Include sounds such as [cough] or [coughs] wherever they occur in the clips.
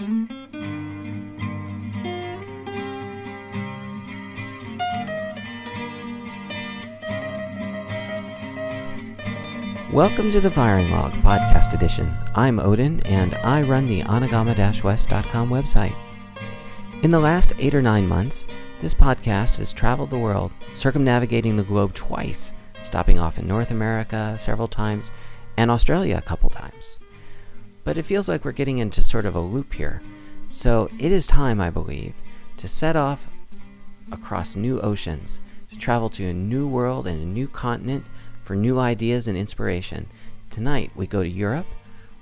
Welcome to the Firing Log Podcast Edition. I'm Odin, and I run the Anagama-West.com website. In the last eight or nine months, this podcast has traveled the world, circumnavigating the globe twice, stopping off in North America several times, and Australia a couple times. But it feels like we're getting into sort of a loop here, so it is time, I believe, to set off across new oceans, to travel to a new world and a new continent for new ideas and inspiration. Tonight, we go to Europe,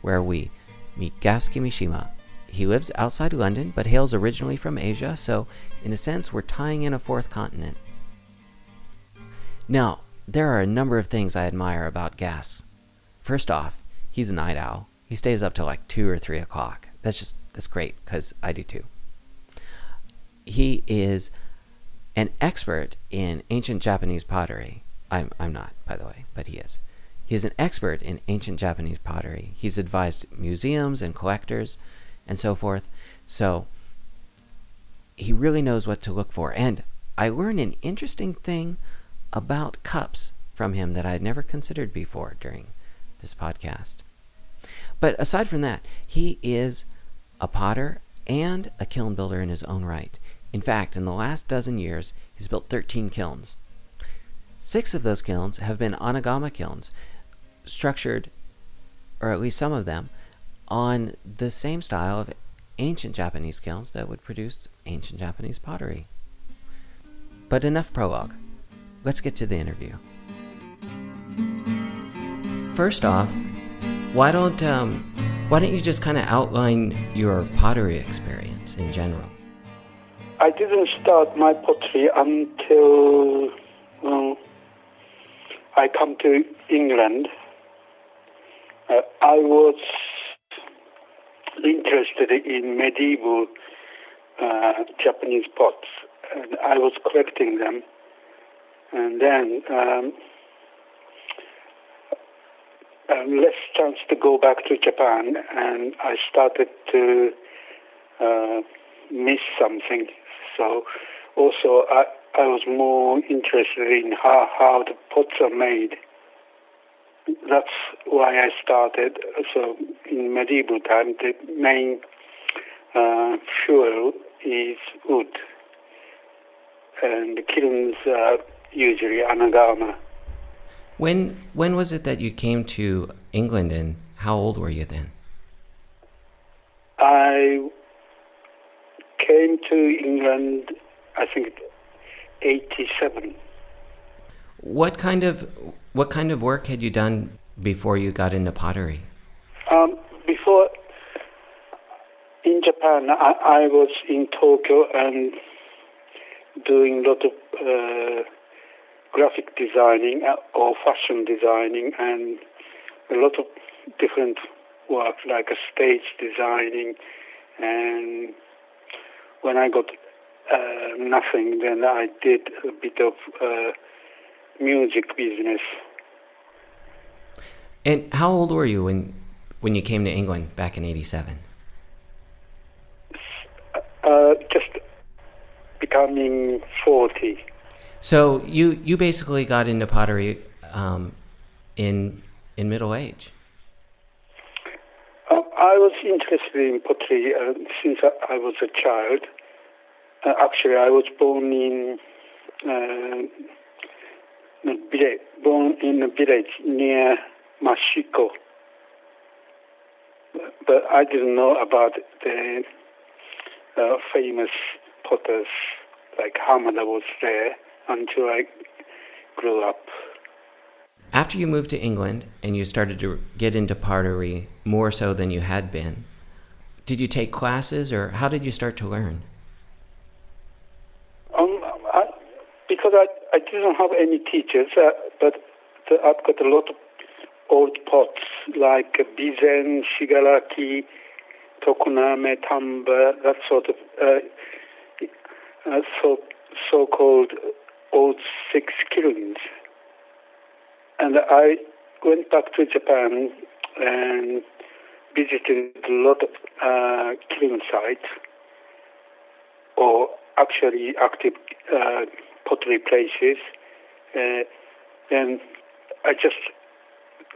where we meet Gas Kimishima. He lives outside London, but hails originally from Asia, so in a sense, we're tying in a fourth continent. Now, there are a number of things I admire about Gas. First off, he's a night owl. He stays up till like 2 or 3 o'clock. That's just, that's great, because I do too. He is an expert in ancient Japanese pottery. I'm, I'm not, by the way, but he is. He is an expert in ancient Japanese pottery. He's advised museums and collectors and so forth. So he really knows what to look for. And I learned an interesting thing about cups from him that I had never considered before during this podcast. But aside from that, he is a potter and a kiln builder in his own right. In fact, in the last dozen years, he's built 13 kilns. Six of those kilns have been Anagama kilns, structured, or at least some of them, on the same style of ancient Japanese kilns that would produce ancient Japanese pottery. But enough prologue. Let's get to the interview. First off, why don't um, why don't you just kind of outline your pottery experience in general? I didn't start my pottery until well, I come to England, uh, I was interested in medieval uh, Japanese pots, and I was collecting them. And then um, um, less chance to go back to Japan, and I started to uh, miss something. So also I, I was more interested in how, how the pots are made. That's why I started. So in medieval time, the main uh, fuel is wood, and the kilns are usually anagama. When when was it that you came to England, and how old were you then? I came to England, I think 87. What kind of what kind of work had you done before you got into pottery? Um, before in Japan, I, I, was in Tokyo and doing a lot of uh, graphic designing uh, or fashion designing and a lot of different work like a stage designing and when I got uh, nothing. Then I did a bit of uh, music business. And how old were you when when you came to England back in '87? Uh, just becoming forty. So you you basically got into pottery um, in in middle age. Um, I was interested in pottery uh, since I was a child. Uh, actually, I was born in uh, village, born in a village near Mashiko, but I didn't know about the uh, famous potters like Hamada was there until I grew up. After you moved to England and you started to get into pottery more so than you had been, did you take classes or how did you start to learn? Um, I, because I, I didn't have any teachers, uh, but the, I've got a lot of old pots like bizen, shigaraki, tokoname, tamba, that sort of uh, uh, so so-called old six kilns. And I went back to Japan and visited a lot of uh, kiln sites or actually active uh, pottery places. Uh, and I just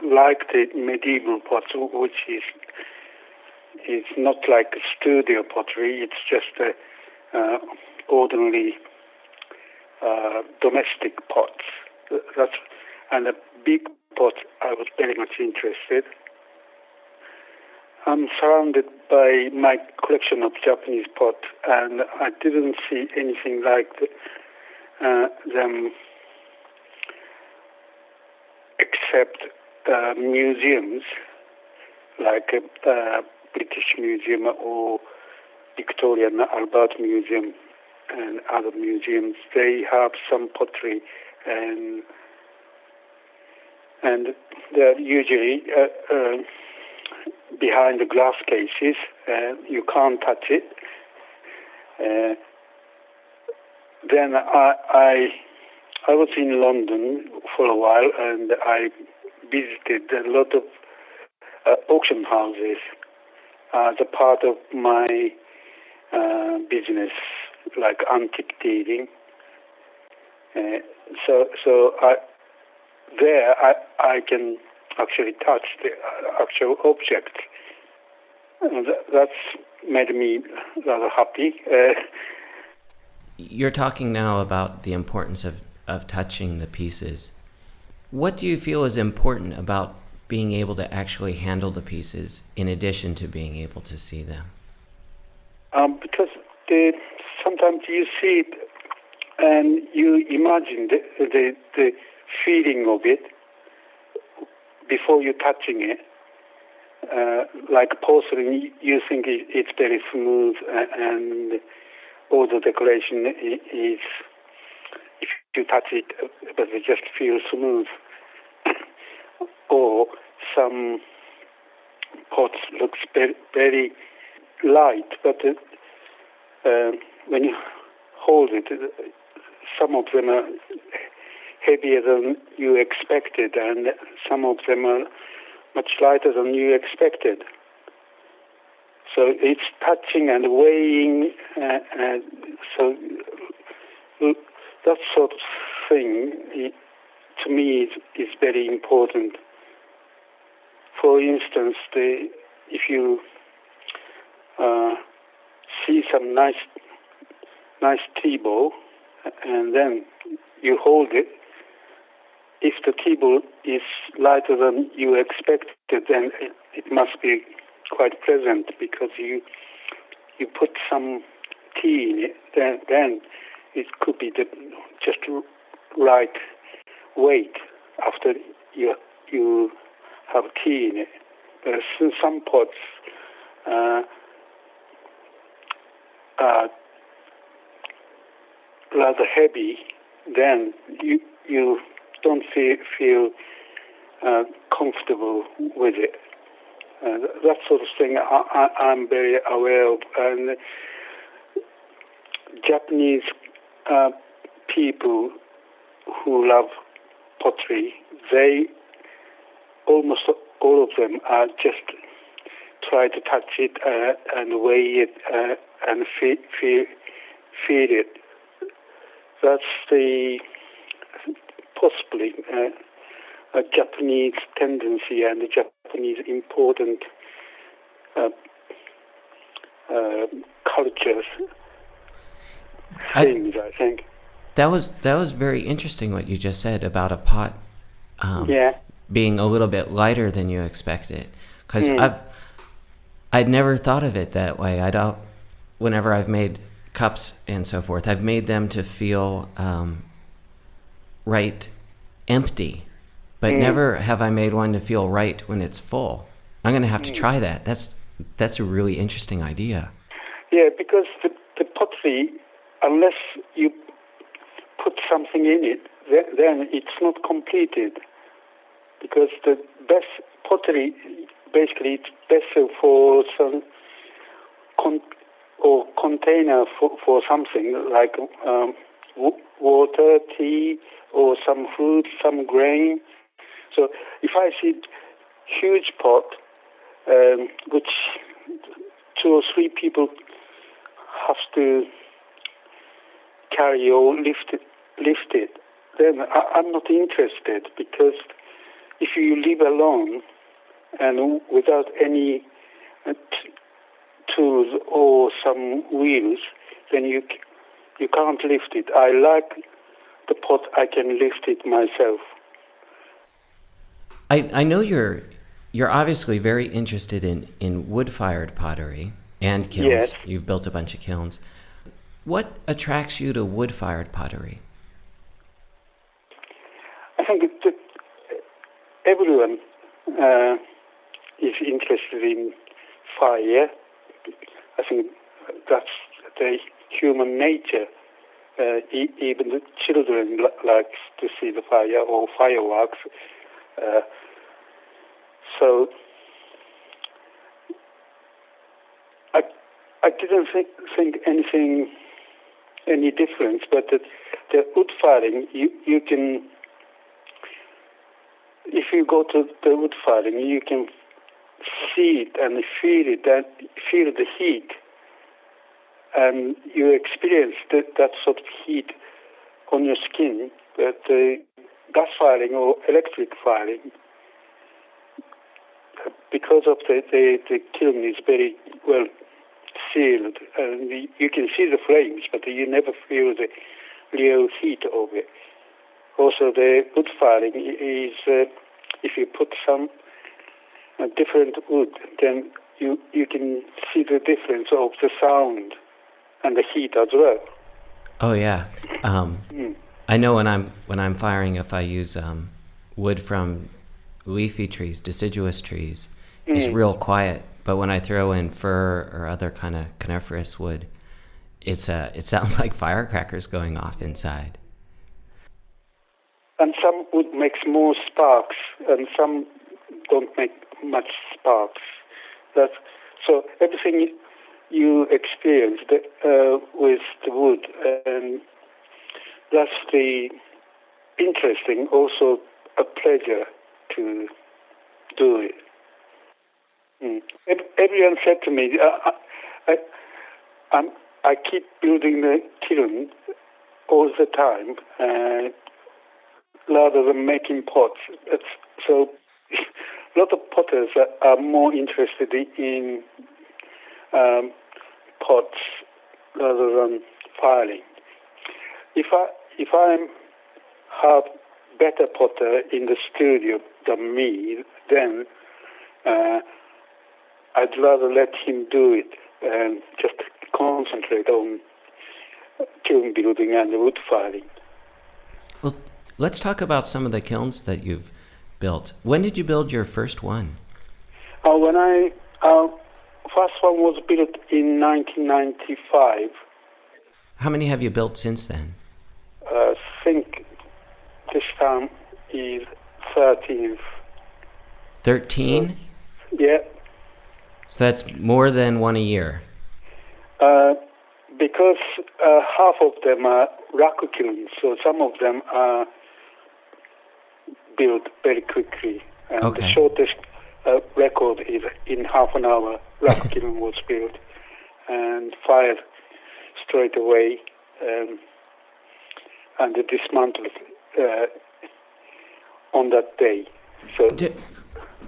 like the medieval pottery, which is it's not like studio pottery. It's just a uh, ordinary uh, domestic pots. That's and a big pot. I was very much interested. I'm surrounded by my collection of Japanese pots, and I didn't see anything like the, uh, them except uh, museums like uh, British Museum or Victoria and Albert Museum and other museums. They have some pottery and and they're usually uh, uh, behind the glass cases. Uh, you can't touch it. Uh, then I, I I was in London for a while and I visited a lot of uh, auction houses as a part of my uh, business, like antique dealing. Uh, so, so I, there I, I can actually touch the actual object. And that's made me rather happy. Uh, You're talking now about the importance of, of touching the pieces. What do you feel is important about being able to actually handle the pieces in addition to being able to see them? Um, because the, sometimes you see it and you imagine the, the, the feeling of it before you touching it. Uh, like porcelain, you think it's very smooth and all the decoration is, if you touch it, but it just feels smooth. [coughs] or some pots looks very, very light, but uh, when you hold it, some of them are heavier than you expected, and some of them are much lighter than you expected. So it's touching and weighing, uh, and so that sort of thing, to me, is, is very important for instance, the, if you uh, see some nice, nice ball, and then you hold it, if the ball is lighter than you expected, then it, it must be quite pleasant because you you put some tea in it, then, then it could be the just right weight after you you have tea in it. But some pots uh, are rather heavy, then you you don't feel feel uh, comfortable with it. Uh, that sort of thing I, I'm very aware of. And Japanese uh, people who love pottery, they almost all of them are just try to touch it uh, and weigh it uh, and feel, feel it. That's the possibly uh, a Japanese tendency and a Japanese important uh, uh, cultures things. I, I, think that was that was very interesting what you just said about a pot. Um, yeah being a little bit lighter than you expected because mm. I've I'd never thought of it that way. I don't. Whenever I've made cups and so forth, I've made them to feel um, right, empty, but mm. never have I made one to feel right when it's full. I'm going to have mm. to try that. That's that's a really interesting idea. Yeah, because the, the pottery, unless you put something in it, then it's not completed because the best pottery basically it's better for some con- or container for, for something like um, water, tea, or some food, some grain. So if I see huge pot, um, which two or three people have to carry or lift it, lift it, then I, I'm not interested because if you live alone and without any uh, tools or some wheels, then you you can't lift it. I like the pot. I can lift it myself. I I know you're you're obviously very interested in in wood fired pottery and kilns. Yes. You've built a bunch of kilns. What attracts you to wood fired pottery? I think that everyone uh, is interested in fire. I think that's the human nature. Uh, e- even the children li- likes to see the fire or fireworks. Uh, so I I didn't think think anything any difference, but the, the wood firing you you can if you go to the wood firing you can see it and feel it and feel the heat and you experience that, that sort of heat on your skin. But uh, gas firing or electric firing, because of the, the, the kiln is very well sealed, and you can see the flames, but you never feel the real heat of it. Also, the wood firing is uh, if you put some uh, different wood, then you you can see the difference of the sound and the heat as well. Oh yeah. Um, Mm. I know when I'm when I'm firing, if I use um, wood from leafy trees, deciduous trees, it's Mm. real quiet. But when I throw in fir or other kind of coniferous wood, it's uh, it sounds [laughs] like firecrackers going off inside. And some wood makes more sparks, and some don't make much sparks. That's so everything you experience uh, with the wood, and that's the interesting, also a pleasure to do it. Mm. Everyone said to me, I, I, I'm, I keep building the kiln all the time, uh, rather than making pots. It's, so [laughs] a lot of potters are, more interested in um, pots rather than filing. If I if I have better potter in the studio than me, then uh, I'd rather let him do it and just concentrate on kiln building and wood filing. Well, let's talk about some of the kilns that you've built. When did you build your first one? Uh, when I uh, first one was built in 1995. How many have you built since then? I think this time is 13. Thirteen. Yeah, So that's more than one a year. uh, because uh, half of them are raku kilns, so some of them are built very quickly. And the shortest uh, record is in half an hour. Raku [laughs] kiln was built and fired straight away, um, and dismantled uh, on that day. So D-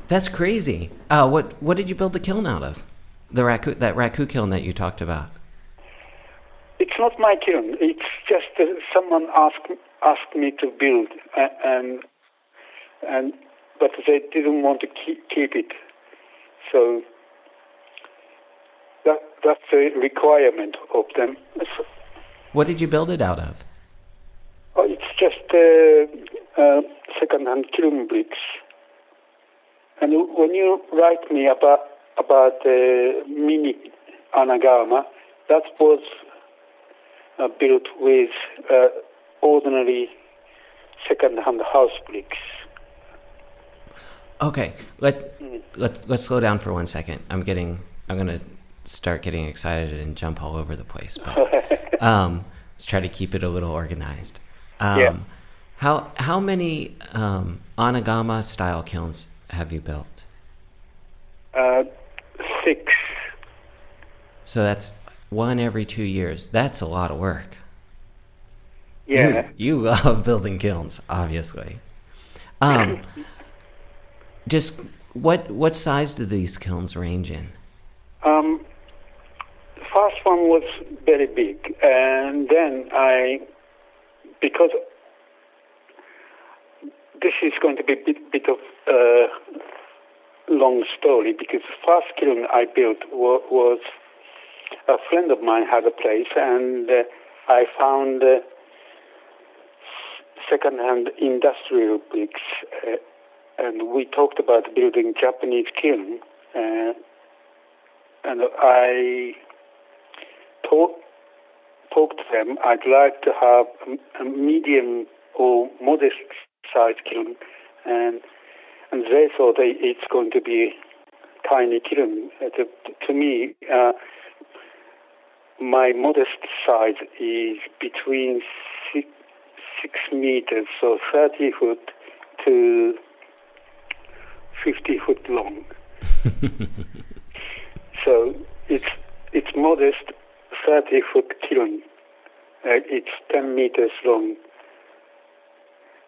That's crazy. Uh, what what did you build the kiln out of? The raku that raku kiln that you talked about. It's not my kiln. It's just uh, someone asked asked me to build, uh, and and but they didn't want to keep keep it, so that that's a requirement of them. So, What did you build it out of? oh, it's just uh, uh, second-hand kiln bricks. And when you write me about about uh, mini anagama, that was uh, built with uh, ordinary second-hand house bricks. Okay, let let let's slow down for one second. I'm getting I'm gonna start getting excited and jump all over the place, but [laughs] um, let's try to keep it a little organized. Um, Yeah. How how many um, anagama style kilns have you built? Uh, six. So that's one every two years. That's a lot of work. Yeah. You, you [laughs] love building kilns, obviously. Um, [laughs] just what what size do these kilns range in? Um, the first one was very big, and then I, because this is going to be a bit, bit of a long story, because the first kiln I built wa- was a friend of mine had a place, and uh, I found uh, second-hand industrial bricks, uh, and we talked about building Japanese kiln, uh, and I talked to them. I'd like to have a, a medium or modest sized kiln, and and they thought it's going to be tiny kiln. Uh, to, to me, uh, my modest size is between six, six meters, so 30 foot to 50 foot long. [laughs] so it's it's modest 30 foot kiln. Uh, it's 10 meters long.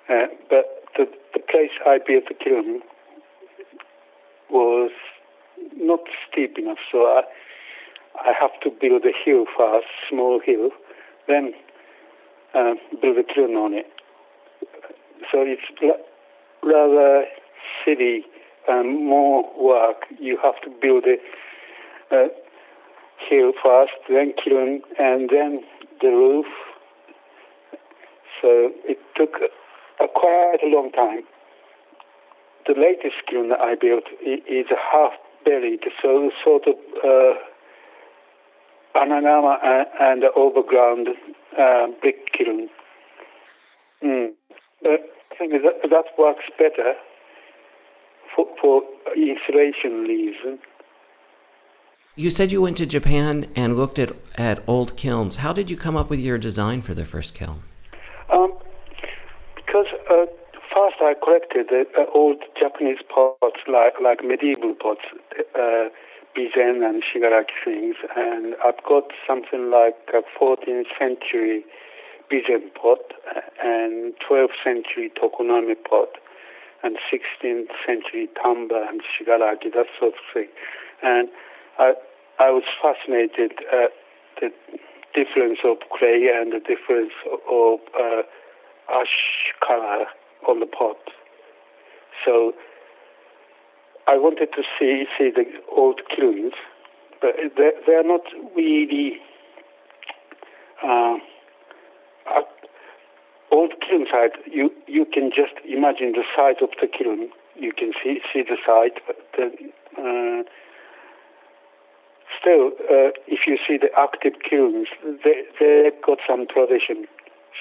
Uh, but the, the place I built the kiln was not steep enough, so I, I have to build a hill first, small hill, then uh, build a kiln on it. So it's rather silly and more work. You have to build a, a hill first, then kiln, and then the roof. So it took a quite a long time. The latest kiln that I built is half buried, so sort of uh, anagama and, and overground uh, brick kiln. Mm. But I think that, that works better for, for insulation reasons. You said you went to Japan and looked at, at old kilns. How did you come up with your design for the first kiln? Um, because uh, first I collected uh, old Japanese pots, like, like medieval pots, uh, bizen and shigaraki things, and I've got something like a 14th century bizen pot and 12th century tokoname pot and 16th century tamba and shigaraki, that sort of thing. And I, I was fascinated at the difference of clay and the difference of uh, ash color on the pot. So I wanted to see see the old kilns, but they're, they're not really uh, old kiln site. You you can just imagine the size of the kiln. You can see see the site, the, uh, still, uh, if you see the active kilns, they they've got some tradition,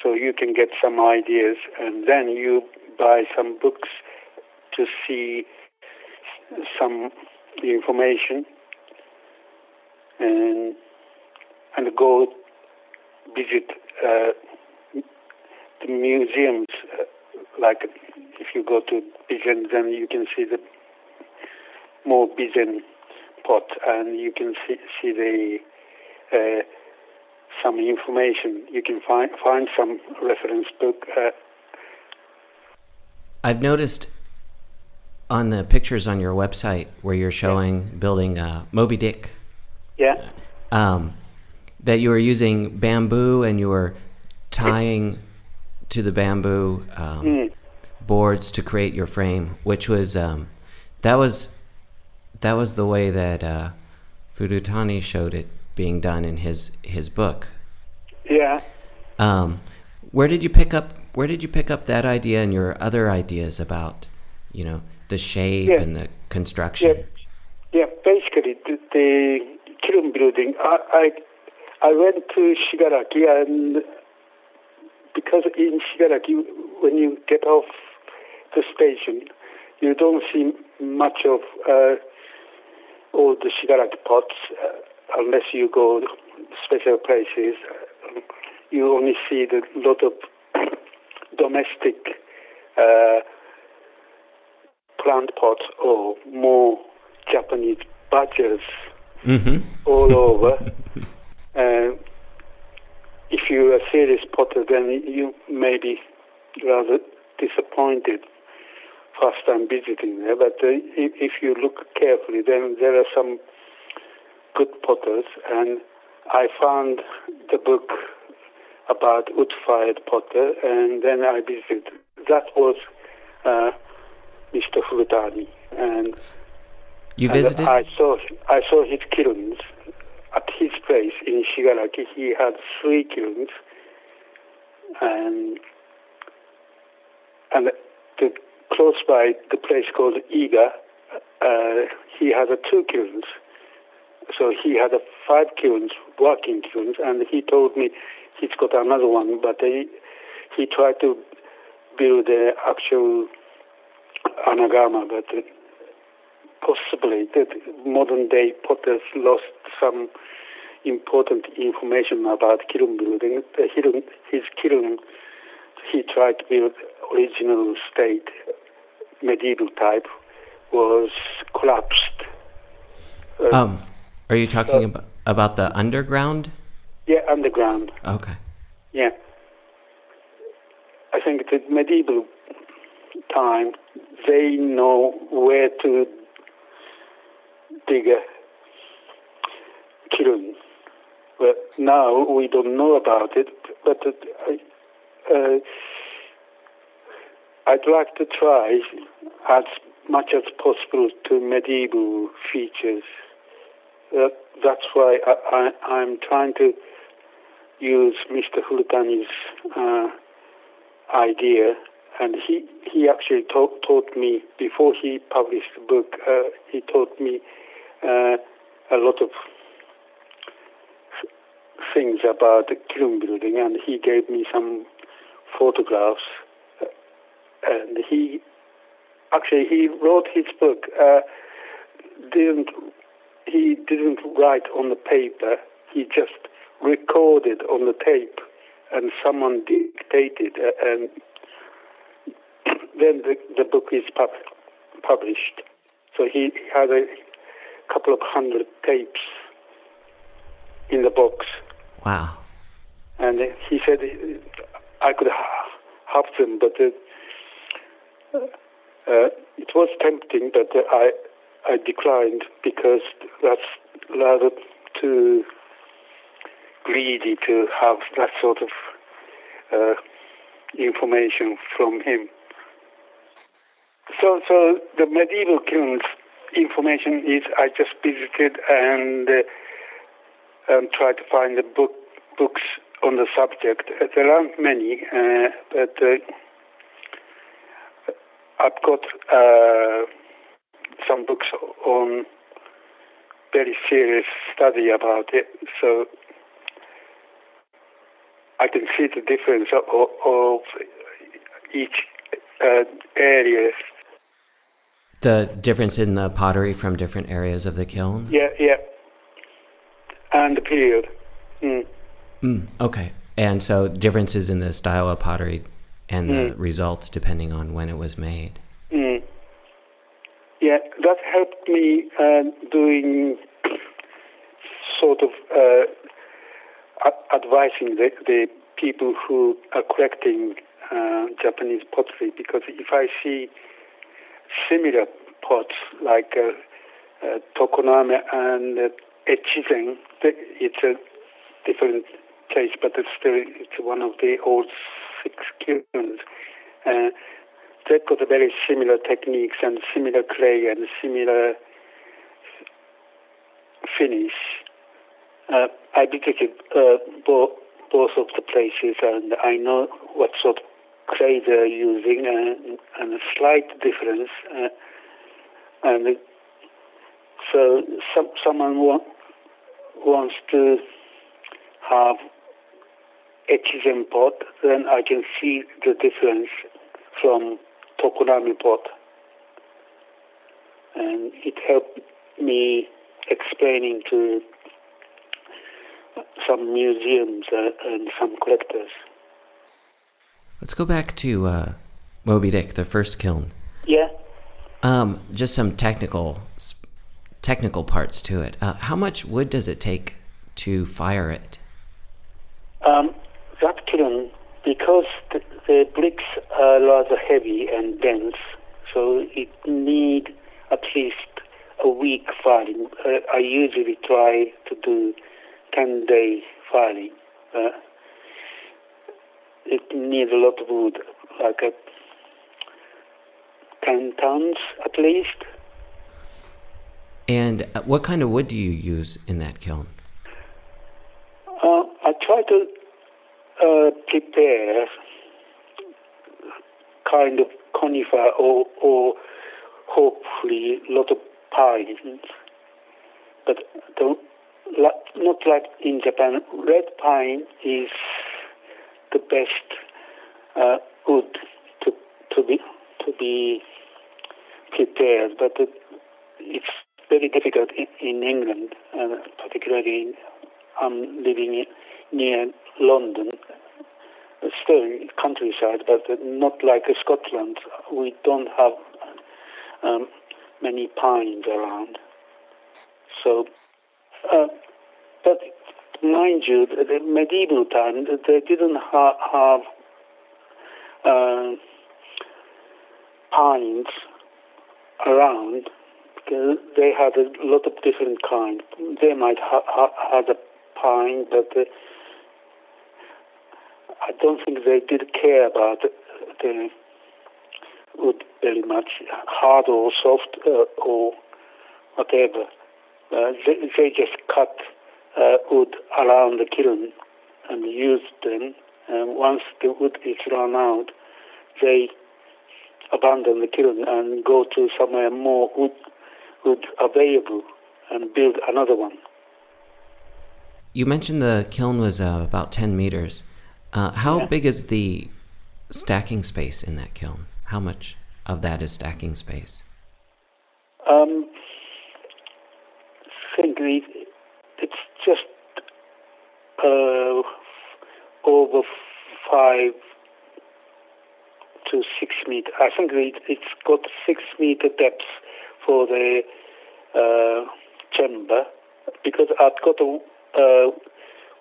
so you can get some ideas, and then you buy some books to see some information, and and go visit uh, museums. Uh, like if you go to Bizen, then you can see the more Bizen pot, and you can see see the uh, some information. You can find find some reference book. Uh, I've noticed on the pictures on your website where you're showing yeah. building uh, Moby Dick. Yeah. Um, that you were using bamboo and you were tying to the bamboo um, mm. boards to create your frame, which was um, that was that was the way that uh, Furutani showed it being done in his his book. Yeah. Um, where did you pick up Where did you pick up that idea and your other ideas about, you know, the shape yeah. and the construction? Yeah. Yeah. Basically, the, the kiln building. I, I I went to Shigaraki and because in Shigaraki, when you get off the station, you don't see much of uh, all the Shigaraki pots uh, unless you go special places. You only see a lot of [coughs] domestic uh, plant pots or more Japanese badges Mm-hmm. all over. [laughs] if you're a serious potter, then you may be rather disappointed first time visiting there. But uh, if, you look carefully, then there are some good potters. And I found the book about wood-fired potter, and then I visited. That was uh, Mr. Furutani, and You and visited? I saw I saw his kilns at his place in Shigaraki. He had three kilns, and and the, close by the place called Iga, uh, he had two kilns. So he had five kilns, working kilns, and he told me he's got another one, but he he tried to build the actual anagama, but possibly that modern day potters lost some important information about kiln building. His kiln, he tried to build original state, medieval type, was collapsed. Uh, um, are you talking uh, about about the underground? yeah, underground. Okay. Yeah. I think the medieval time, they know where to a kiln. But now we don't know about it, but it, I, uh, I'd like to try as much as possible to medieval features. That, that's why I, I'm trying to use Mr. Furutani's uh, idea, and he he actually taught, me before he published the book. Uh, he taught me uh, a lot of things about the kiln building, and he gave me some photographs. Uh, and he actually he wrote his book. Uh, didn't he didn't write on the paper. He just recorded on the tape, and someone dictated, uh, and [coughs] then the, the book is pub- published. So he had a couple of hundred tapes in the box, Wow. and he said I could ha- have them, but uh, uh, it was tempting, but uh, I I declined because that's rather too greedy to have that sort of uh, information from him. So, so the medieval kilns information is I just visited and uh, and tried to find the book books on the subject. Uh, There aren't many, uh, but uh, I've got uh, some books on very serious study about it, so I can see the difference of, of each uh, area. The difference in the pottery from different areas of the kiln? Yeah, yeah, and the period. Mm. Mm, okay. And so differences in the style of pottery and the results depending on when it was made. Mm. Yeah, that helped me uh, doing sort of uh, a- advising the, the people who are collecting uh, Japanese pottery because if I see similar pots like uh, Tokoname and uh, Echizen, it's a different place, but it's still it's one of the old six kilns. Uh, they've got very similar techniques and similar clay and similar finish. Uh, I visited uh, both both of the places, and I know what sort of clay they're using, and slight difference. Uh, and so, some, someone wa- wants to have Echizen pot, then I can see the difference from Tokoname pot. And it helped me explaining to some museums uh, and some collectors. Let's go back to uh, Moby Dick, the first kiln. Yeah, Um, just some technical technical parts to it. Uh, how much wood does it take to fire it? Um, that kiln, because the, the bricks are rather heavy and dense, so it need at least a week filing. Uh, I usually try to do 10 day filing. Uh, it needs a lot of wood, like a 10 tons at least. And uh, what kind of wood do you use in that kiln? Uh, I try to uh, prepare kind of conifer or, or hopefully a lot of pines, but don't, not like in Japan. Red pine is the best uh, wood to to be to be prepared, but it's very difficult in, in England, uh, particularly I'm living in, near London, still countryside, but not like Scotland. We don't have um, many pines around. So, uh, but mind you, the medieval time, they didn't ha- have uh, pines around because they had a lot of different kinds. They might ha- ha- have a pine, but uh, I don't think they did care about the wood very much, hard or soft uh, or whatever. Uh, they, they, just cut uh, wood around the kiln and used them. And once the wood is run out, they abandon the kiln and go to somewhere more wood, wood available and build another one. You mentioned the kiln was uh, about 10 meters. Uh, how yeah. big is the stacking space in that kiln? How much of that is stacking space? Um, I think it's just uh, over five to six meter. I think it, it's got six meter depth for the uh, chamber because I've got a uh,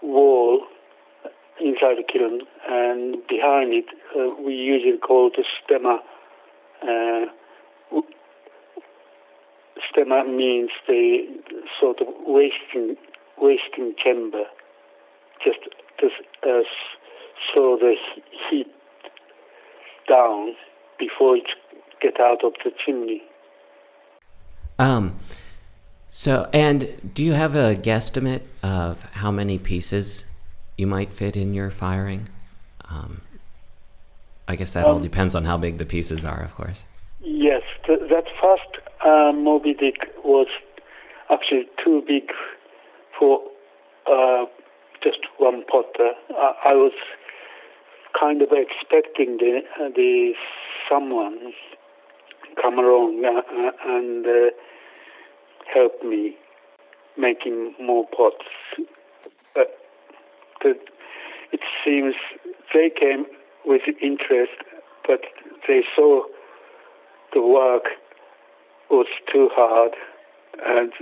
wall inside the kiln, and behind it uh, we usually call the stemma. Uh, stemma means the sort of wasting wasting chamber, just just uh, so the heat down before it get out of the chimney. Um. So, and do you have a guesstimate of how many pieces you might fit in your firing? Um, I guess that um, all depends on how big the pieces are, of course. Yes, th- that first uh, Moby Dick was actually too big for uh, just one potter. I, I was kind of expecting the uh, the someone come along uh, uh, and uh, help me making more pots. But the, it seems they came with interest, but they saw the work was too hard, and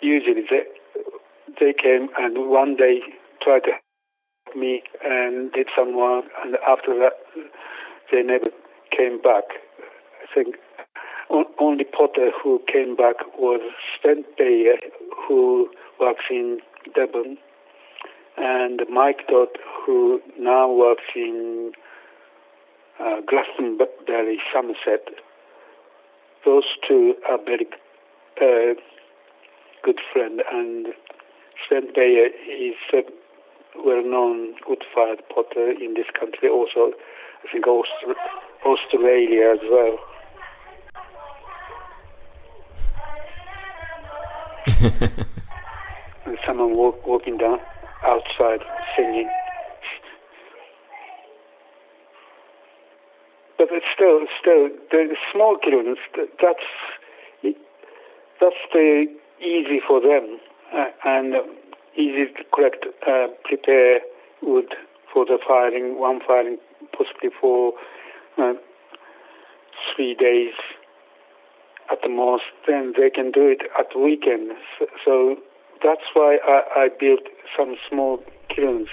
usually they they came and one day tried to help me and did some work, and after that they never came back. I think only Potter who came back was Svend Bayer, who works in Devon, and Mike Dodd, who now works in uh, Glastonbury, Somerset. Those two are very uh, good friends, and Svend Bayer is well-known wood-fired potter in this country, also I think Aust- Australia as well. [laughs] and someone walk, walking down outside singing. But it's still, still the small kilns. That's that's the easy for them uh, and easy to correct, uh, prepare wood for the firing. One firing possibly for uh, three days at the most, then they can do it at weekends. So that's why I, I built some small kilns.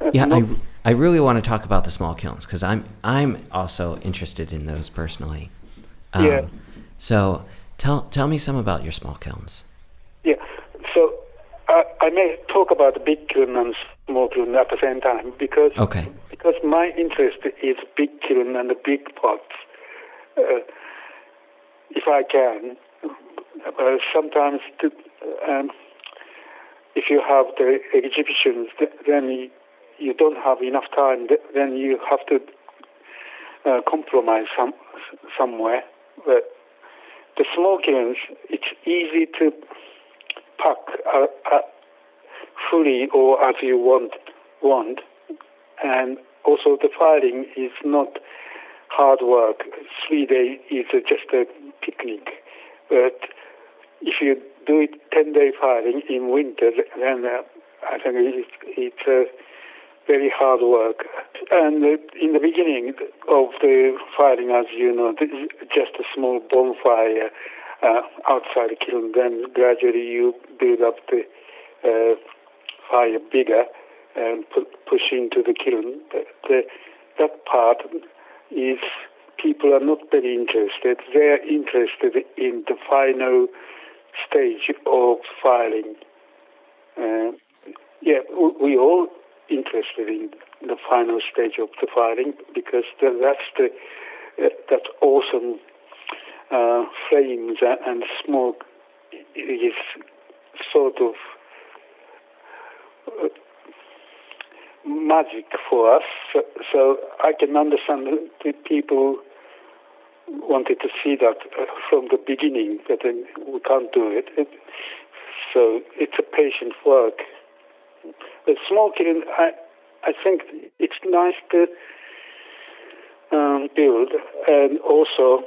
Uh, yeah, I, I really want to talk about the small kilns because I'm I'm also interested in those personally. Um, yeah. So tell tell me some about your small kilns. Yeah. So I, I may talk about big kiln and small kiln at the same time because okay. because my interest is big kiln and the big pots. Uh, if I can, uh, sometimes to, um, if you have the exhibitions, then you, you don't have enough time. Then you have to uh, compromise some somewhere. But the small kilns, it's easy to pack uh, uh, fully or as you want want, and also the filing is not hard work. Three days is just a picnic, but if you do it 10 day filing in winter, then uh, I think it's, it's uh, very hard work. And uh, in the beginning of the filing, as you know, just a small bonfire uh, outside the kiln. Then gradually you build up the fire bigger and pu- push into the kiln. The, the, that part is people are not very interested. They're interested in the final stage of filing. Uh, yeah, we all interested in the final stage of the filing because that's the uh, that awesome uh, flames and smoke is sort of magic for us. So, I can understand the people wanted to see that uh, from the beginning, but then we can't do it. it so it's a patient work. But smoking, I, I think it's nice to um, build and also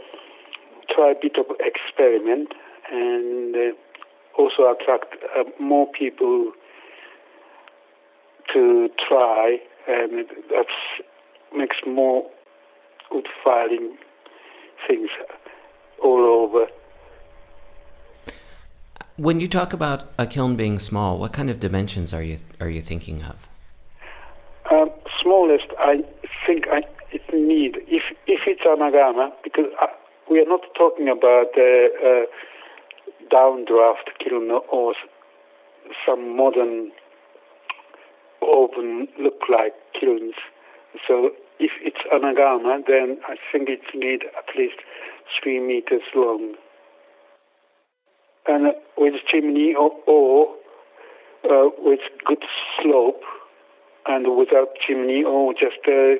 try a bit of experiment and uh, also attract uh, more people to try, and that makes more good filing things all over. When you talk about a kiln being small, what kind of dimensions are you are you thinking of? Um, smallest, I think I it need if if it's anagama because I, uh, we are not talking about a uh, uh, downdraft kiln or some modern open look like kilns. So if it's anagama, then I think it need at least three meters long. And with chimney or, or uh, with good slope, and without chimney or just a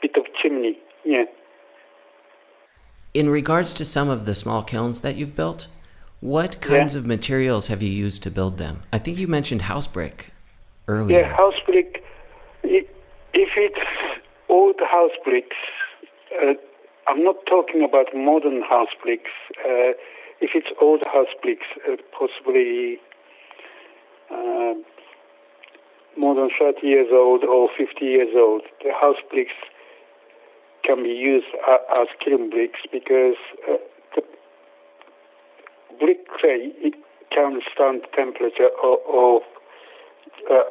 bit of chimney, yeah. In regards to some of the small kilns that you've built, what kinds yeah. of materials have you used to build them? I think you mentioned house brick earlier. Yeah, house brick. If it's old house bricks, uh, I'm not talking about modern house bricks. Uh, if it's old house bricks, uh, possibly uh, more than 30 years old or 50 years old, the house bricks can be used as kiln bricks because uh, the brick clay can stand temperature of, of uh,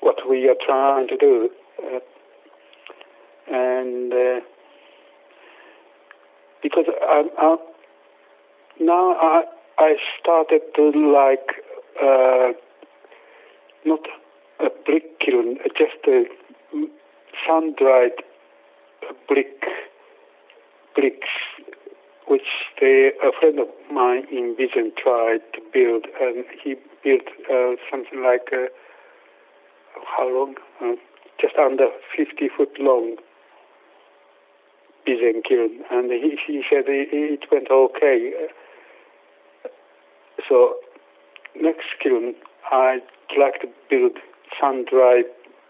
what we are trying to do. Uh, and uh, because I, I, now I, I started to like uh, not a brick kiln, just a sun-dried brick bricks, which they, a friend of mine in Bizen tried to build, and he built uh, something like uh, how long? Uh, just under 50 foot long Bizen kiln, and he, he said it, it went okay. So next kiln, I'd like to build sun-dried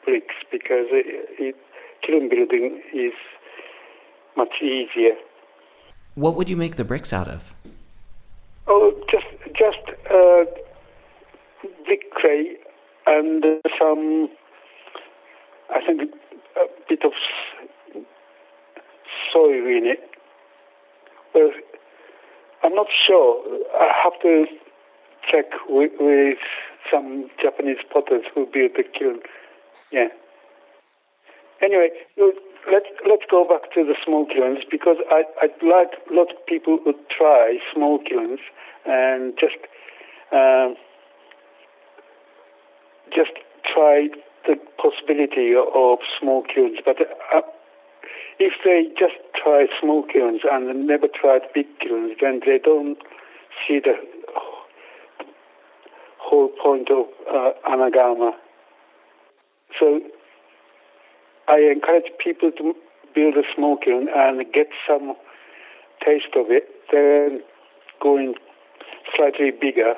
bricks because it, it, kiln building is much easier. What would you make the bricks out of? Oh, just just uh, brick clay and some, I think, a bit of soil in it, But I'm not sure. I have to check with, with some Japanese potters who built the kiln. Yeah. Anyway, let's let's go back to the small kilns because I I'd like a lot of people would try small kilns and just um, just try the possibility of small kilns. But uh, if they just try small kilns and never tried big kilns, then they don't see the whole point of uh, anagama. So I encourage people to build a small kiln and get some taste of it, then going slightly bigger,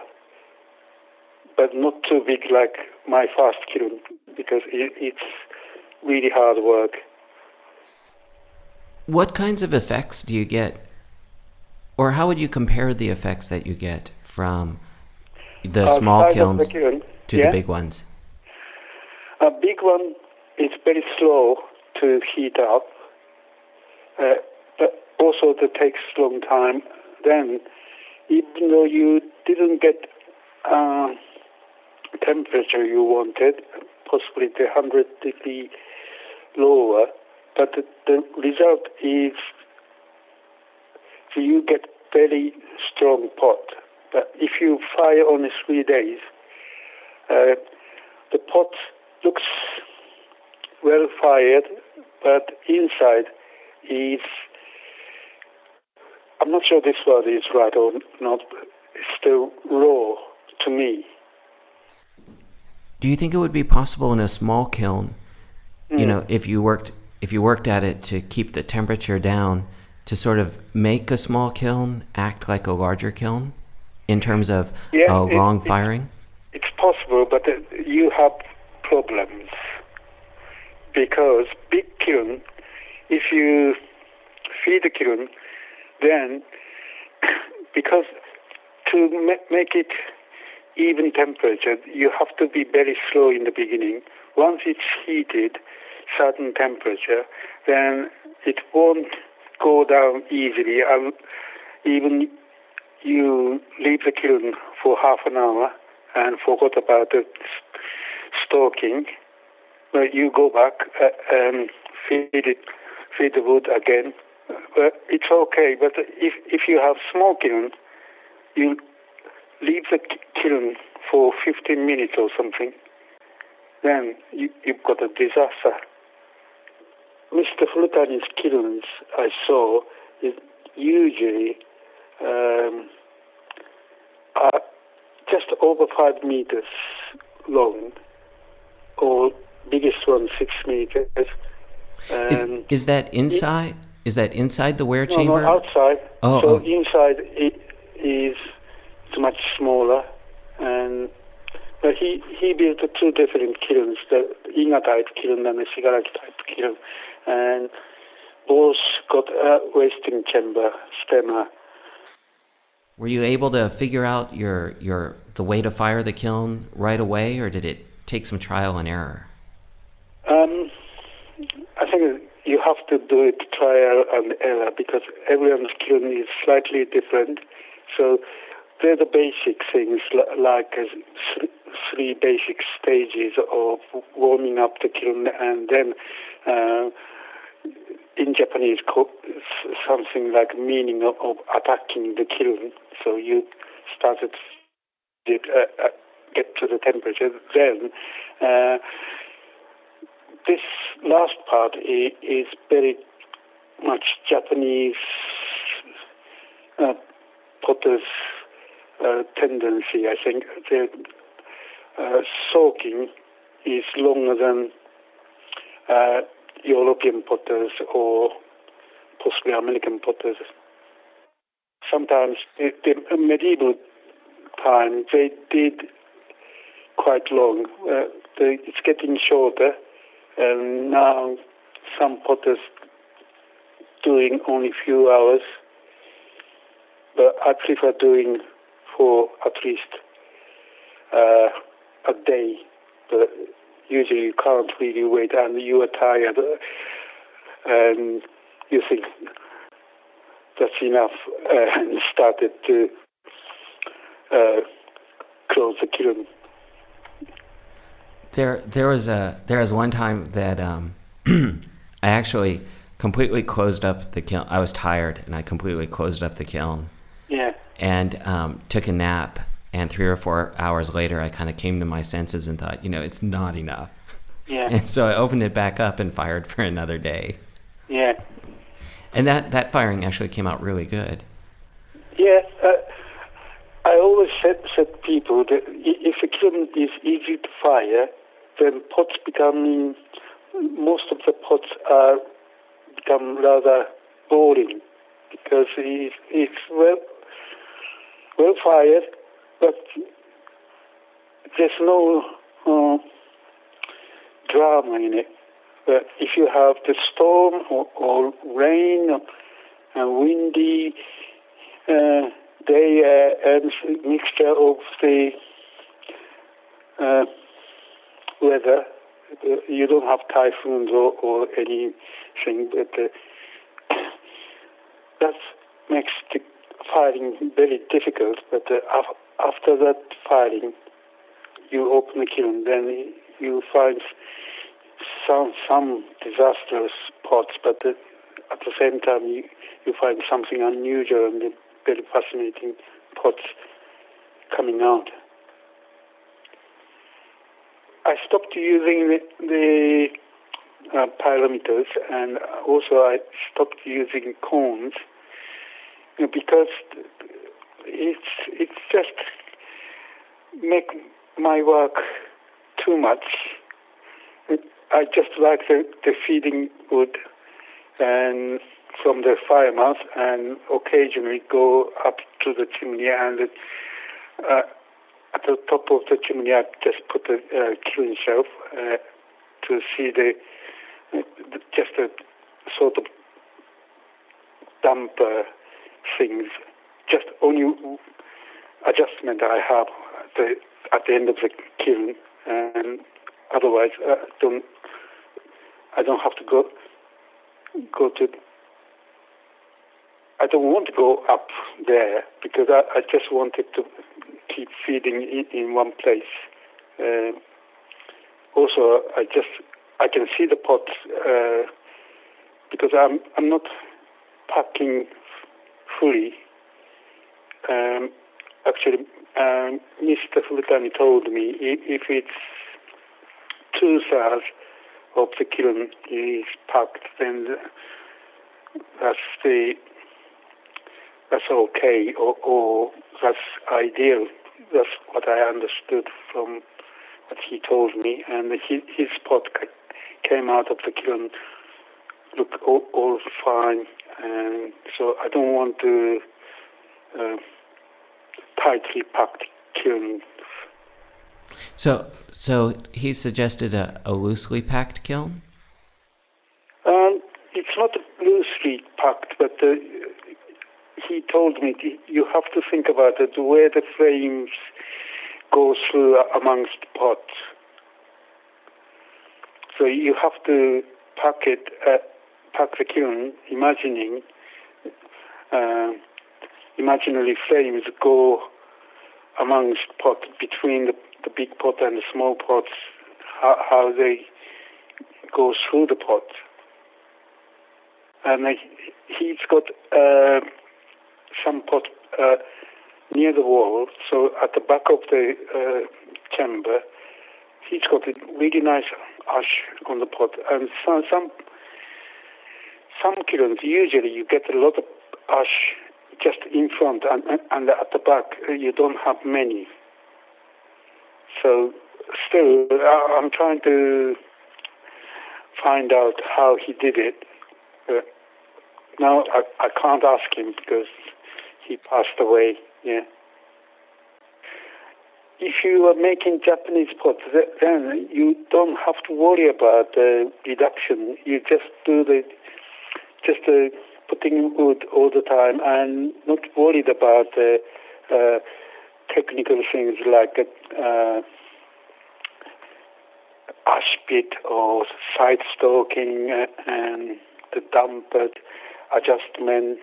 but not too big like my fast kiln because it, it's really hard work. What kinds of effects do you get, or how would you compare the effects that you get from the Uh, small kilns the kiln, to yeah? the big ones? A big one is very slow to heat up, uh, but also it takes a long time. Then, even though you didn't get uh, temperature you wanted, possibly the 100 degree lower, but the, the result is you get very strong pot. But if you fire only three days, uh, the pot looks well fired, but inside is I'm not sure this word is right or not. It's still raw to me. Do you think it would be possible in a small kiln, you know, if you worked if you worked at it to keep the temperature down, to sort of make a small kiln act like a larger kiln in terms of Yeah, uh, it- long it- firing? It's possible, but uh, you have problems because big kiln. If you feed the kiln, then [coughs] because to ma- make it even temperature, you have to be very slow in the beginning. Once it's heated, certain temperature, then it won't go down easily. And even you leave the kiln for half an hour and forgot about the stoking, but you go back uh, and feed it, feed the wood again. But it's okay. But if if you have kiln, you leave the kiln for 15 minutes or something, then you, you've got a disaster. Mr. Furutani's kilns I saw is usually um, are just over five meters long, or biggest one six meters. Is, is that inside? Is that inside the wear no, chamber? no, outside. Oh, so oh. inside it is it's much smaller, and but he he built two different kilns, the Iga type kiln and the Shigaraki type kiln, and both got a wasting chamber stemmer. Were you able to figure out your your the way to fire the kiln right away, or did it take some trial and error? Um, I think you have to do it trial and error because everyone's kiln is slightly different. So they're the basic things like uh, three basic stages of warming up the kiln and then uh, in Japanese something like meaning of, attacking the kiln. So you started to uh, uh, get to the temperature. Then uh, this last part is, very much Japanese uh, potter's tendency. I think the uh, soaking is longer than uh, European potters or possibly American potters. Sometimes in the medieval time they did quite long. Uh, the, it's getting shorter, and now some potters doing only few hours. But I prefer doing for at least uh, a day. But usually you can't really wait, and you are tired, and you think that's enough, uh, [laughs] and started to uh, close the kiln. There, there was a there was one time that um, [clears throat] I actually completely closed up the kiln. I was tired, and I completely closed up the kiln. And um, took a nap. And three or four hours later, I kind of came to my senses and thought, you know, it's not enough. Yeah. And so I opened it back up and fired [laughs] for another day. Yeah. And that, that firing actually came out really good. Yeah. Uh, I always said, said people that if a kiln is easy to fire, then pots becoming, most of the pots are become rather boring because it's, it's well, well fired, but there's no uh, drama in it. But if you have the storm or, or rain and windy uh, day uh, and mixture of the uh, weather, uh, you don't have typhoons or, or anything, but uh, [coughs] that makes the firing very difficult. But uh, af- after that firing, you open the kiln, then you find some some disastrous pots, but uh, at the same time you, you find something unusual and very fascinating pots coming out. I stopped using the, the uh, pyrometers and also I stopped using cones because it's it's just make my work too much. I just like the, the feeding wood and from the fire mouth and occasionally go up to the chimney and uh, at the top of the chimney I just put a uh, shelf uh, to see the, just a sort of dump things. Just only adjustment I have at the, at the end of the kiln and otherwise I don't I don't have to go go to I don't want to go up there because I, I just wanted to keep feeding in, in one place. Uh, also, I just I can see the pots uh, because I'm I'm not packing fully. Um, actually, um, Mr. Furutani told me if it's two thirds of the kiln is packed, then that's the that's okay or, or that's ideal. That's what I understood from what he told me. And he, his pot came out of the kiln, look all, all fine. And so I don't want to uh, tightly packed kiln. So, so he suggested a, a loosely packed kiln. Um, it's not loosely packed, but uh, he told me you have to think about it where the flames go through amongst pots. So you have to pack it, uh, the kiln, imagining uh, imaginary flames go amongst pot between the, the big pot and the small pots, how, how they go through the pot. And he's got uh, some pot uh, near the wall, so at the back of the uh, chamber, he's got a really nice ash on the pot, and some some some kilns usually you get a lot of ash just in front, and, and at the back you don't have many. So still, uh, I'm trying to find out how he did it. But now I, I can't ask him because he passed away. Yeah. If you are making Japanese pots, then you don't have to worry about the reduction. You just do the just the putting wood all the time and not worried about the uh, technical things like uh, ash pit or side stoking and the dump adjustment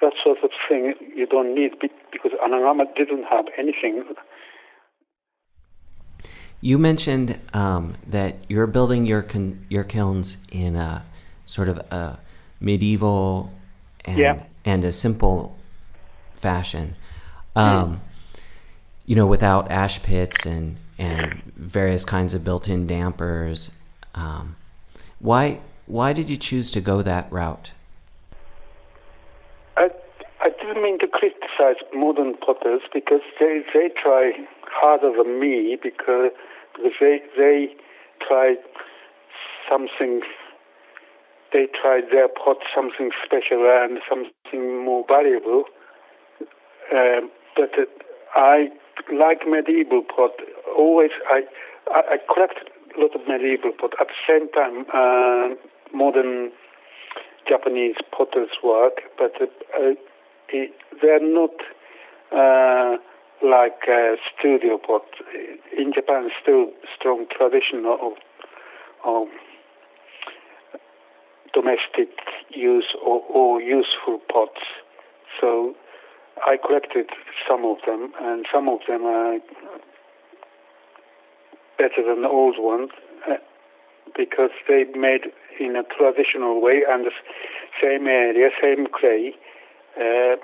that sort of thing you don't need because Anagama didn't have anything. You mentioned um, that you're building your con- your kilns in a sort of a medieval and, yeah. and a simple fashion. Um, mm. You know, without ash pits and and various kinds of built-in dampers. Um, why why did you choose to go that route? I I didn't mean to criticize modern potters because they they try harder than me because because they they try something they tried their pot something special and something more valuable. Um, but uh, I like medieval pot. Always, I I, I collect a lot of medieval pot. At the same time, uh, modern Japanese potters work, but uh, uh it, they're not uh, like studio pot. In Japan, still strong tradition of, of domestic use or, or useful pots. So I collected some of them, and some of them are better than the old ones uh, because they made in a traditional way and the same area, same clay. Uh,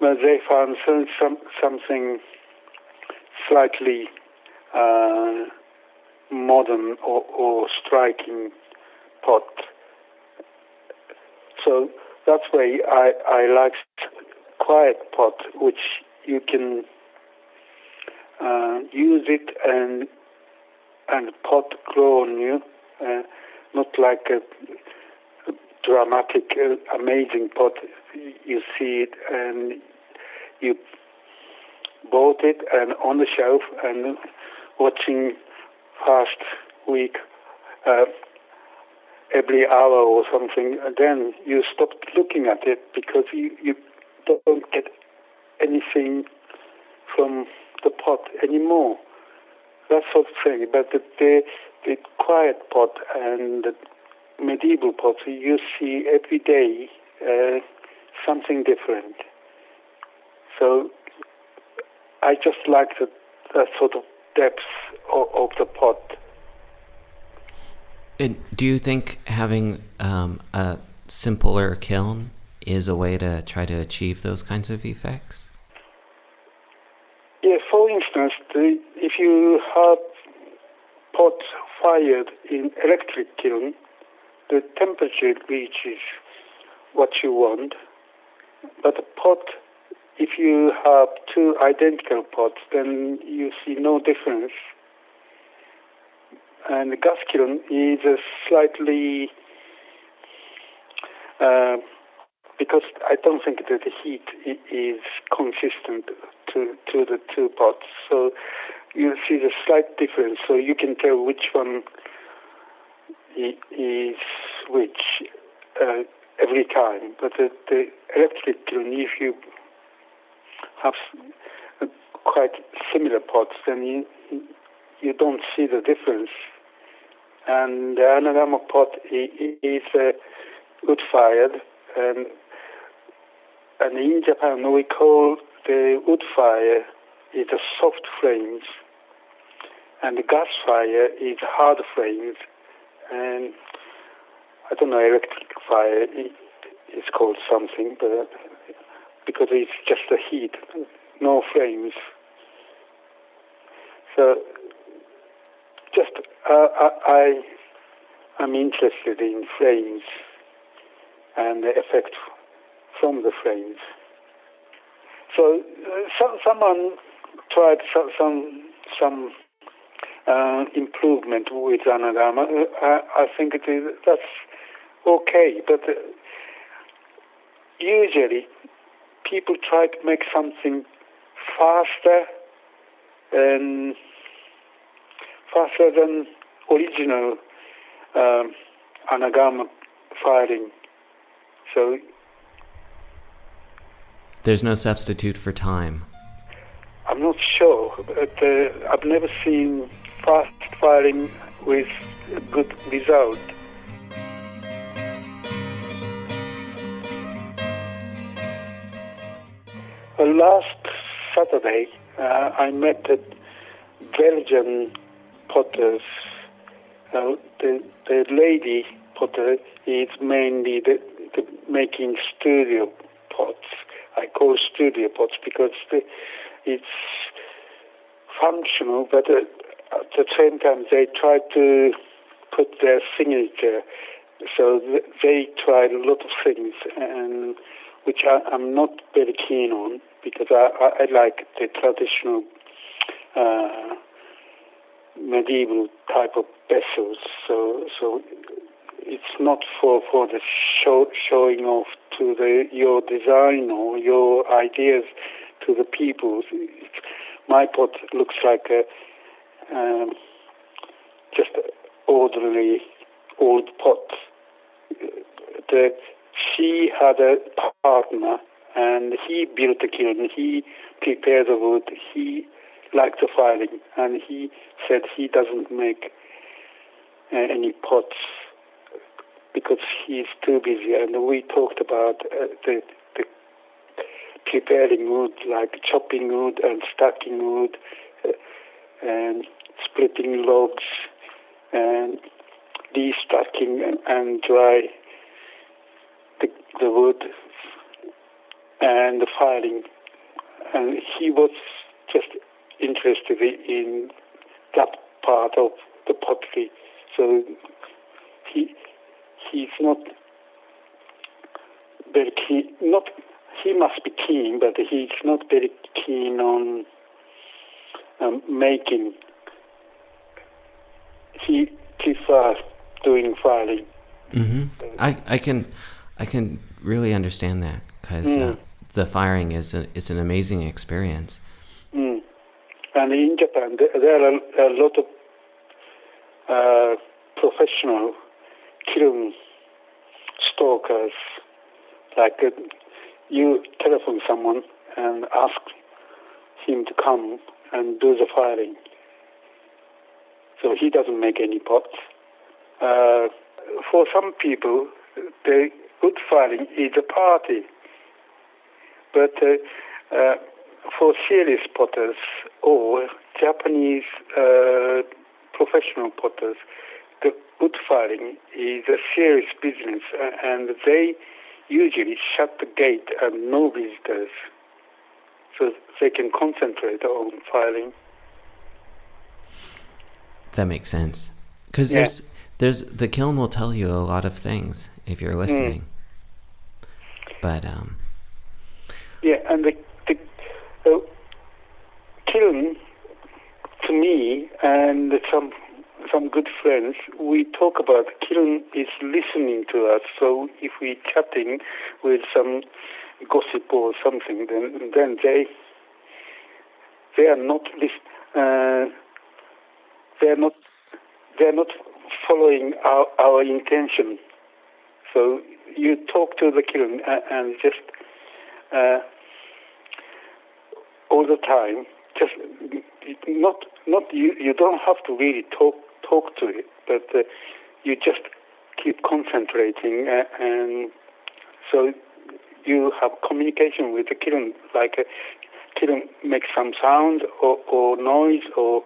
but they found some, some something slightly uh, modern or, or striking pot. So that's why I, I like quiet pot, which you can uh, use it and and pot grow on you, uh, not like a, dramatic, uh, amazing pot. You see it and you bought it and on the shelf and watching Fast Week uh, every hour or something, and then you stop looking at it because you, you don't get anything from the pot anymore. That sort of thing. But the, the, the quiet pot and the medieval pots, you see every day uh, something different. So I just like the, that sort of depth of, of the pot. And do you think having um, a simpler kiln is a way to try to achieve those kinds of effects? Yes, for instance, the, if you have pot fired in electric kiln, the temperature reaches what you want, but the pot if you have two identical pots, then you see no difference. And the gas kiln is a slightly, uh, because I don't think that the heat is consistent to, to the two pots. So you see the slight difference. So you can tell which one is which uh, every time. But the, the electric kiln, if you have quite similar pots, then you, you don't see the difference. And the Anagama pot is uh, wood fired, and and in Japan we call the wood fire is a soft flames, and the gas fire is hard flames, and I don't know electric fire is called something, but because it's just the heat, no flames. So just uh, I, am interested in frames and the effect from the frames. So, uh, so someone tried some some, some uh, improvement with Anagama. Uh, I, I think it is, that's okay, but uh, usually people try to make something faster and faster than original um, Anagama firing. So there's no substitute for time. I'm not sure, but uh, I've never seen fast firing with a good result. Well, last Saturday, uh, I met the Belgian potters. Uh, the, the lady potter is mainly the, the making studio pots. I call studio pots because the, it's functional, but uh, at the same time they try to put their signature. So they tried a lot of things, and which I, am not very keen on because I, I, I like the traditional uh, medieval type of vessels. So so it's not for for the show, showing off to the your design or your ideas to the people. my pot looks like a um, just ordinary old pot. The, she had a partner and he built the kiln. He prepared the wood. He liked the firing, and he said he doesn't make uh, any pots because he's too busy. And we talked about uh, the, the preparing wood, like chopping wood and stacking wood, uh, and splitting logs, and de-stacking and, and dry the, the wood and the filing. And he was just interested in that part of the pottery. So he he's not very keen. Not he must be keen, but he's not very keen on um, making. He prefers doing filing. Mm-hmm. I I can I can really understand that because mm. uh, the firing is a, it's an amazing experience. And in Japan, there are a lot of uh, professional kiln stokers. Like uh, you telephone someone and ask him to come and do the firing. So he doesn't make any pots. Uh, for some people, the wood firing is a party. But uh, uh, for serious potters or Japanese uh, professional potters, the wood firing is a serious business, and they usually shut the gate and no visitors, so they can concentrate on filing. That makes sense, because yeah. there's there's the kiln will tell you a lot of things if you're listening. Mm. But um. Yeah, and the the kiln to me and some some good friends, we talk about kiln is listening to us. So if we're chatting with some gossip or something, then then they they are not uh, they are not they are not following our, our intention. So you talk to the kiln and just uh, all the time. Just not not you. You don't have to really talk talk to it, but uh, you just keep concentrating, uh, and so you have communication with the kiln. Like a uh, kiln makes some sound or, or noise, or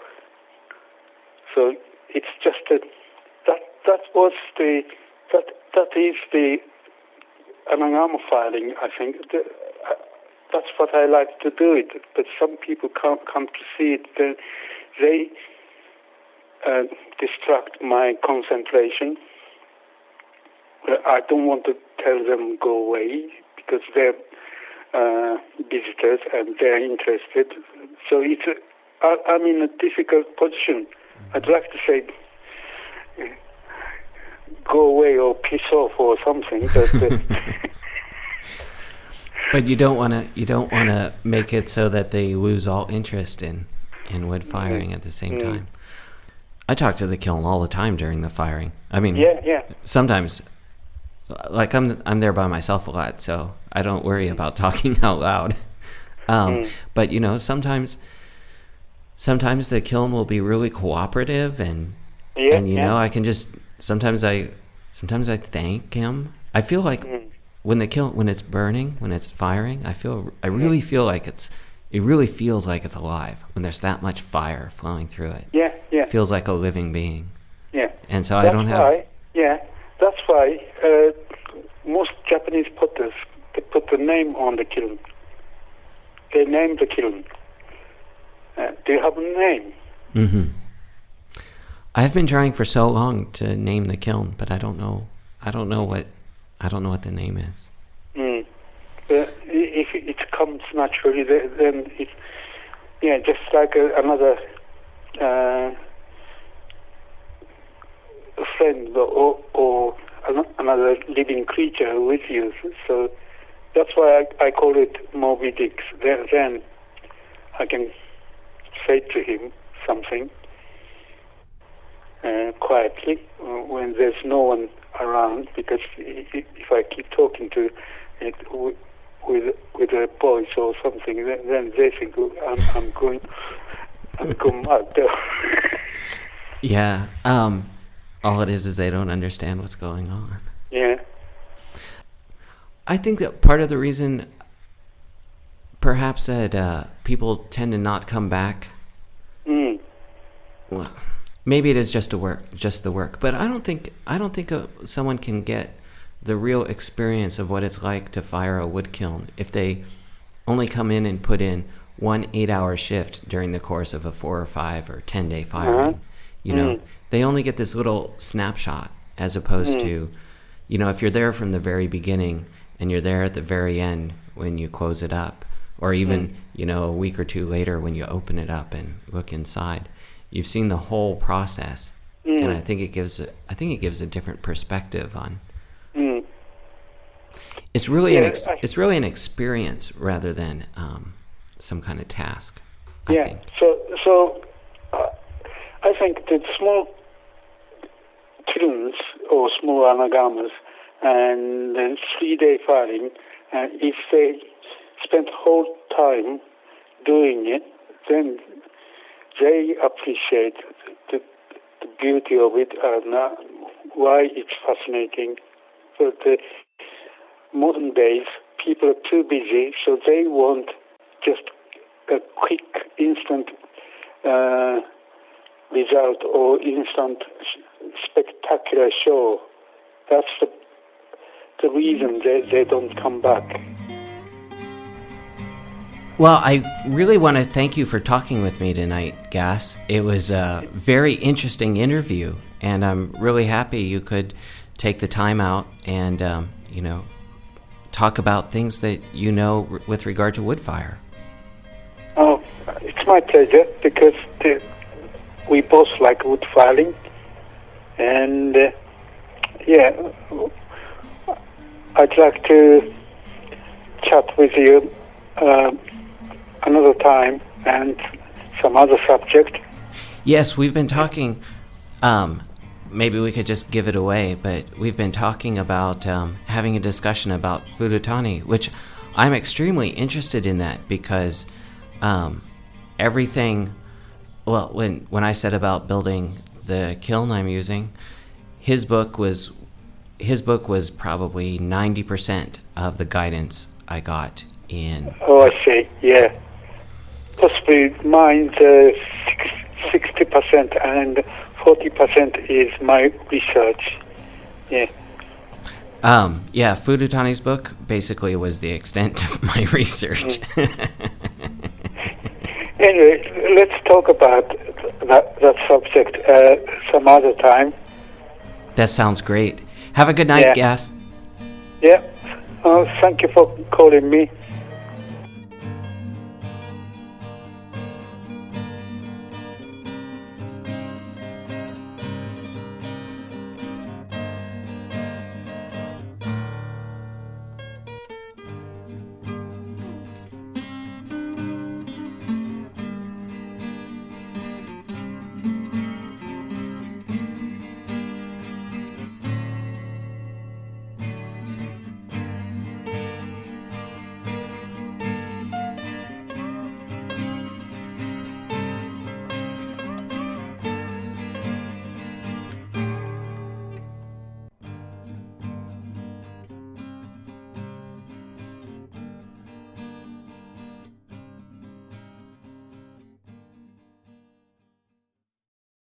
so it's just a that that was the that that is the anagama filing. I think the, that's what I like to do it. But some people can't come to see it. Then they uh, distract my concentration. I don't want to tell them go away because they're uh, visitors and they're interested. So it's a, I, I'm in a difficult position. I'd like to say go away or piss off or something. But, uh, [laughs] but you don't want to. You don't want to make it so that they lose all interest in in wood firing mm. at the same mm. time. I talk to the kiln all the time during the firing. I mean, yeah, yeah. Sometimes, like I'm I'm there by myself a lot, so I don't worry mm. about [laughs] talking out loud. Um, mm. But you know, sometimes sometimes the kiln will be really cooperative and yeah, and you yeah. know I can just sometimes I sometimes I thank him. I feel like mm. When the kiln when it's burning, when it's firing, I feel I really feel like it's it really feels like it's alive when there's that much fire flowing through it. Yeah, yeah. It feels like a living being. Yeah. And so I don't have why, yeah, that's why uh, most Japanese potters they put the name on the kiln. They name the kiln. Uh, they have a name. hmm I've been trying for so long to name the kiln, but I don't know. I don't know what. I don't know what the name is. Mm. Uh, if it comes naturally, then then it, yeah, just like a, another uh, friend or, or another living creature with you. So that's why I, I call it Moby Dick. Then, then I can say to him something uh, quietly uh, when there's no one around because if I keep talking to it with with a voice or something, then, then they think oh, I'm, I'm going I'm going mad. [laughs] Yeah. Um. All it is is they don't understand what's going on. yeah, I think that part of the reason, perhaps, that uh, people tend to not come back. mm. Well, maybe it is just the work, just the work. But I don't think I don't think uh, someone can get the real experience of what it's like to fire a wood kiln if they only come in and put in one eight-hour shift during the course of a four or five or ten day firing. You know, Mm. they only get this little snapshot as opposed to, you know, if you're there from the very beginning and you're there at the very end when you close it up, or even, you know, a week or two later when you open it up and look inside, you've seen the whole process. And I think it gives a, I think it gives a different perspective on. Mm. It's really an ex, I- it's really an experience rather than um, some kind of task. I yeah. think. So so uh, I think that small kilns or small anagamas and then three day firing, uh, if they spend whole time doing it, then they appreciate the, the beauty of it and uh, why it's fascinating. But the modern days, people are too busy, so they want just a quick, instant uh, result or instant spectacular show. That's the, the reason they, they don't come back. Well, I really want to thank you for talking with me tonight, Gas. It was a very interesting interview, and I'm really happy you could take the time out and, um, you know, talk about things that you know r- with regard to wood fire. Oh, it's my pleasure because the, we both like wood filing, and uh, yeah, I'd like to chat with you uh, another time and some other subject. Yes, we've been talking. Um, maybe we could just give it away, but we've been talking about um, having a discussion about Furutani, which I'm extremely interested in that because um, everything. Well, when when I said about building the kiln I'm using, his book was his book was probably ninety percent of the guidance I got in. Oh, I see. Yeah, possibly mine's uh, sixty percent and forty percent is my research. Yeah. Um, yeah, Furutani's book basically was the extent of [laughs] my research. Anyway, let's talk about that, that subject uh, some other time. that sounds great. Have a good night, Yeah. Gas. Yeah. Uh, thank you for calling me.